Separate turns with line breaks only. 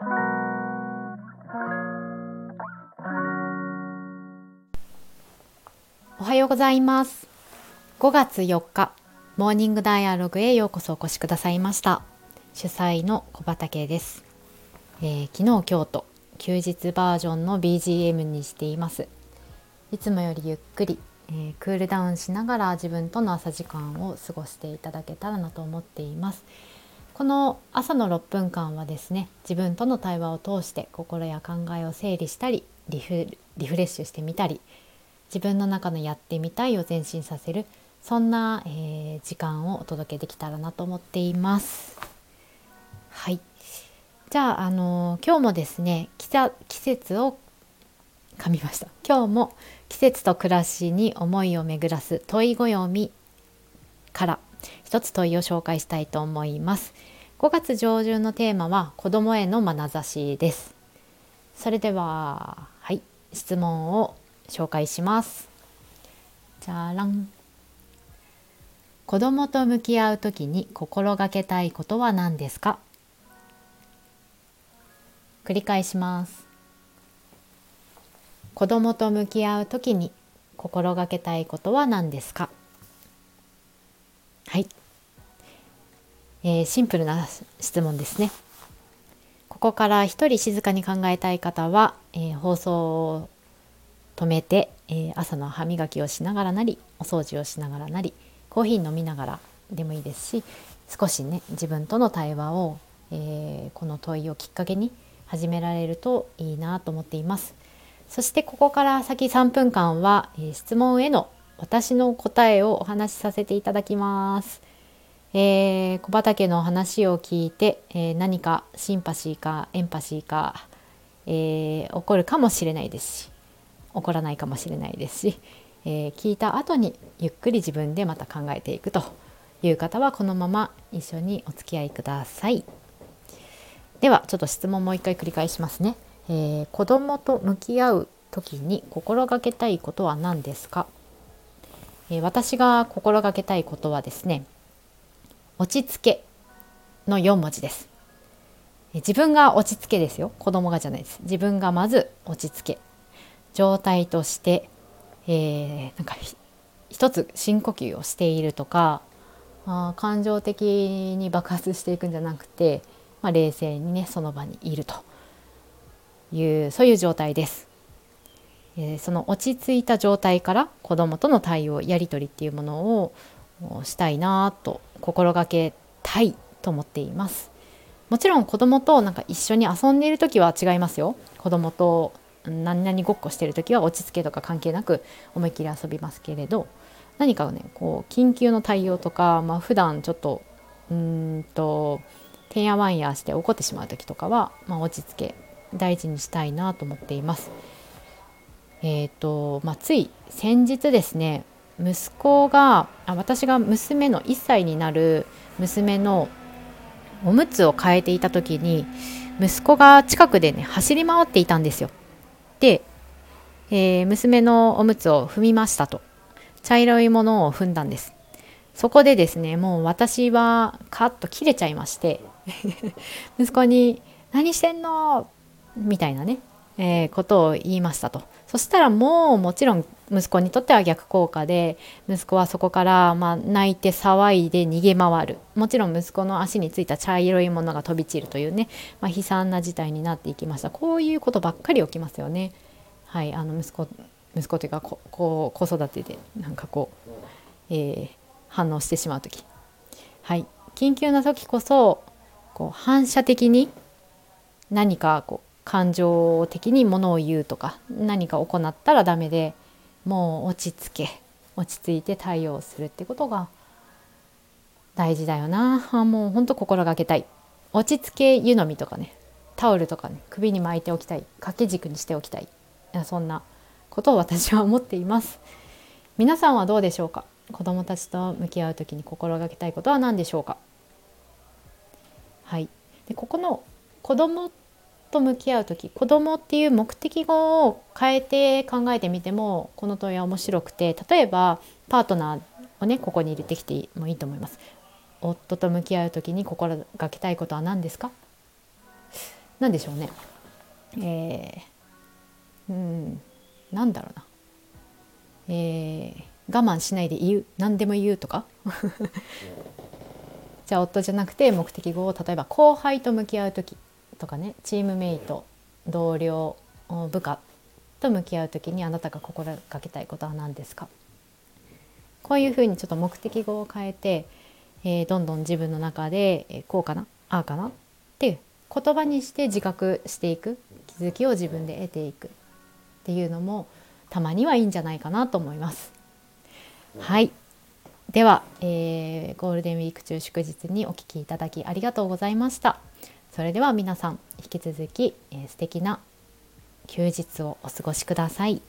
おはようございます。5月4日モーニングダイアログへようこそお越しくださいました。主催の小畑です、えー、昨日今日と休日バージョンの BGM にしています。いつもよりゆっくり、えー、クールダウンしながら自分との朝時間を過ごしていただけたらなと思っています。この朝の6分間はですね自分との対話を通して心や考えを整理したりリフリフレッシュしてみたり自分の中のやってみたいを前進させるそんな、えー、時間をお届けできたらなと思っています。はいじゃあ、あのー、今日もですね季節を噛みました今日も季節と暮らしに思いを巡らす問いご読みから一つ問いを紹介したいと思います5月上旬のテーマは子供への眼差しですそれでははい質問を紹介します。じゃらん。子供と向き合うときに心がけたいことは何ですか？繰り返します。子供と向き合うときに心がけたいことは何ですかはい、えー、シンプルな質問ですね。ここから一人静かに考えたい方は、えー、放送を止めて、えー、朝の歯磨きをしながらなりお掃除をしながらなりコーヒー飲みながらでもいいですし少しね自分との対話を、えー、この問いをきっかけに始められるといいなと思っていますそしてここから先3分間は、えー、質問への私の答えをお話しさせていただきます、えー、小畑の話を聞いて、えー、何かシンパシーかエンパシーか、えー、起こるかもしれないですし起こらないかもしれないですし、え、聞いた後にゆっくり自分でまた考えていくという方はこのまま一緒にお付き合いください。ではちょっと質問もう一回繰り返しますね。えー、子供と向き合う時に心がけたいことは何ですか、え、私が心がけたいことはですね落ち着けの4文字です。自分が落ち着けですよ子供がじゃないです自分がまず落ち着け状態として、えー、なんか一つ深呼吸をしているとかあ感情的に爆発していくんじゃなくて、まあ、冷静にねその場にいるというそういう状態です。えー、その落ち着いた状態から子どもとの対応やり取りっていうものをしたいなと心がけたいと思っています。もちろん子供となんか一緒に遊んでいる時は違いますよ。子供と何々ごっこしてる時は落ち着けとか関係なく思いっきり遊びますけれど何かねこう緊急の対応とか、まあ普段ちょっとうんとてんやわんやして怒ってしまう時とかは、まあ、落ち着け大事にしたいなと思っています。えーとまあ、つい先日ですね息子があ私が娘の1歳になる娘のおむつを替えていた時に息子が近くでね走り回っていたんですよ。で、えー、娘のおむつを踏みましたと茶色いものを踏んだんですそこでですねもう私はカッと切れちゃいまして 息子に「何してんの?」みたいなね、えー、ことを言いましたとそしたらもうもちろん息子にとっては逆効果で息子はそこからま泣いて騒いで逃げ回る。もちろん息子の足についた茶色いものが飛び散るというね、まあ、悲惨な事態になっていきました。こういうことばっかり起きますよね。はいあの息子息子というかここ子育てでなんかこう、えー、反応してしまう時。はい。緊急な時こそこう反射的に何かこう感情的にものを言うとか何か行ったらダメでもう落ち着け落ち着いて対応するってことが大事だよな。あもうほんと心がけたい。落ち着け湯飲みとかね。タオルとかね。首に巻いておきたい。掛け軸にしておきたい。いそんなことを私は思っています。皆さんはどうでしょうか？子どもたちと向き合う時に心がけたいことは何でしょうか？はい。でここの子供と向き合う時子供っていう目的語を変えて考えてみてもこの問いは面白くて例えばパートナーをねここに入れてきてもいいと思います。夫と向き合う時に心がけたいことは何ですか？何でしょうね。えー、うんなんだろうな。えー、我慢しないで言う何でも言うとか？じゃあ夫じゃなくて目的語を例えば後輩と向き合う時。とかねチームメイト同僚部下と向き合う時にあなたが心がけたいことは何ですか？こういうふうにちょっと目的語を変えて、えー、どんどん自分の中で、えー、こうかなああかなっていう言葉にして自覚していく気づきを自分で得ていくっていうのもたまにはいいんじゃないかなと思います。はいでは、えー、ゴールデンウィーク中祝日にお聴きいただきありがとうございました。それでは皆さん引き続き、えー、素敵な休日をお過ごしください。